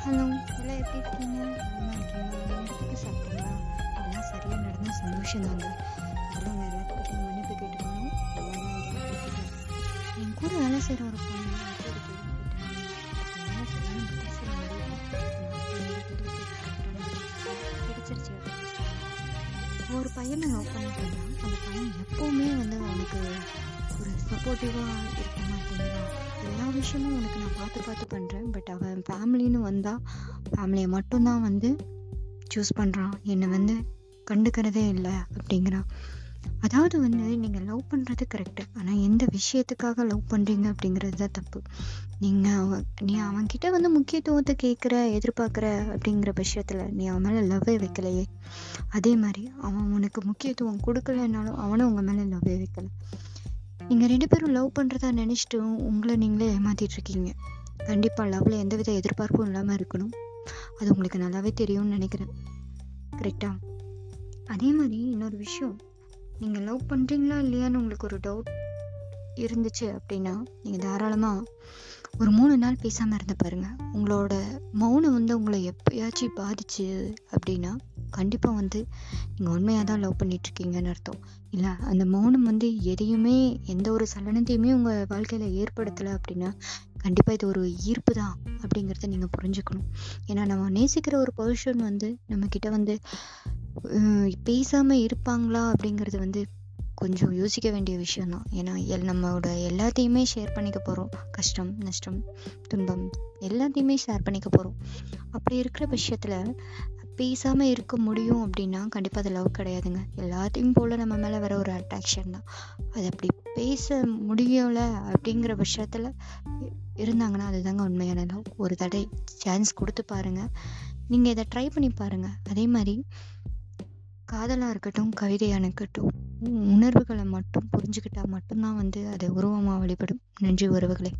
Hello எல்லாம் எப்படி இருக்கீங்க நல்லா இருக்கீங்களா நேரத்துக்கு சாப்பிட்டீங்களா எல்லாம் சரியாக நடந்தால் சந்தோஷம் தாங்க அதில் உங்கள் எல்லாத்துக்கிட்டையும் மன்னிப்பு கேட்டுக்கணும் என் கூட வேலை செய்கிற ஒரு பொண்ணு ஒரு பையனை லவ் பண்ணிட்டு அந்த பையன் எப்போவுமே வந்து அவனுக்கு ஒரு சப்போர்ட்டிவாக இருக்க மாட்டேங்கிறான் எல்லா விஷயமும் உனக்கு நான் பார்த்து பார்த்து பண்ணுறேன் பட் அவன் ஃபேமிலின்னு வந்தால் ஃபேமிலியை மட்டும்தான் வந்து சூஸ் பண்ணுறான் என்னை வந்து கண்டுக்கிறதே இல்லை அப்படிங்கிறான். அதாவது வந்து நீங்கள் லவ் பண்ணுறது கரெக்டு ஆனால் எந்த விஷயத்துக்காக லவ் பண்ணுறீங்க அப்படிங்கிறது தான் தப்பு. நீங்கள் அவன் நீ அவன்கிட்ட வந்து முக்கியத்துவத்தை கேட்குற எதிர்பார்க்குற அப்படிங்கிற விஷயத்தில் நீ அவன் மேலே லவ்வே வைக்கலையே. அதே மாதிரி அவன் உனக்கு முக்கியத்துவம் கொடுக்கலனாலும் அவனும் உங்கள் மேலே லவ்வே நீங்கள் ரெண்டு பேரும் லவ் பண்ணுறதா நினச்சிட்டு உங்களை நீங்களே ஏமாற்றிட்டுருக்கீங்க கண்டிப்பாக லவ்வில் எந்தவித எதிர்பார்ப்பும் இல்லாமல் இருக்கணும். அது உங்களுக்கு நல்லாவே தெரியும்னு நினைக்கிறேன். கரெக்டா அதே மாதிரி இன்னொரு விஷயம். நீங்கள் லவ் பண்ணுறீங்களா இல்லையான்னு உங்களுக்கு ஒரு டவுட் இருந்துச்சு அப்படின்னா நீங்கள் தாராளமாக ஒரு மூணு நாள் பேசாமல் இருந்து பாருங்கள் உங்களோட மௌனம் வந்து உங்களை எப்பயாச்சும் பாதிச்சு அப்படின்னா கண்டிப்பாக வந்து நீங்கள் உண்மையாக தான் லவ் பண்ணிகிட்ருக்கீங்கன்னு அர்த்தம். இல்லை அந்த மௌனம் வந்து எதையுமே எந்த ஒரு சலனத்தையுமே உங்கள் வாழ்க்கையில் ஏற்படுத்தலை அப்படின்னா கண்டிப்பாக இது ஒரு ஈர்ப்பு தான் அப்படிங்கிறத நீங்கள் புரிஞ்சுக்கணும். ஏன்னா நம்ம நேசிக்கிற ஒரு பர்சன் வந்து நம்மக்கிட்ட வந்து பேசாமல் இருப்பாங்களா அப்படிங்கிறது வந்து கொஞ்சம் யோசிக்க வேண்டிய விஷயம்தான் ஏன்னா எல் நம்மளோட எல்லாத்தையுமே ஷேர் பண்ணிக்க போகிறோம் கஷ்டம் நஷ்டம் துன்பம் எல்லாத்தையுமே ஷேர் பண்ணிக்க போகிறோம் அப்படி இருக்கிற விஷயத்தில் பேசாமல் இருக்க முடியும் அப்படின்னா கண்டிப்பாக அது லவ் கிடையாதுங்க. எல்லாத்தையும் போல் நம்ம மேலே வர ஒரு அட்ராக்ஷன் தான். அது அப்படி பேச முடியலை அப்படிங்கிற பட்சத்தில் இருந்தாங்கன்னா அதுதாங்க உண்மையான லவ் ஒரு தடவை சான்ஸ் கொடுத்து பாருங்கள் நீங்கள் இதை ட்ரை பண்ணி பாருங்கள் அதே மாதிரி காதலாக இருக்கட்டும் கவிதையாக இருக்கட்டும் உணர்வுகளை மட்டும் புரிஞ்சுக்கிட்டால் மட்டும்தான் வந்து அது உருவமாக வெளிப்படும். நன்றி உறவுகளே.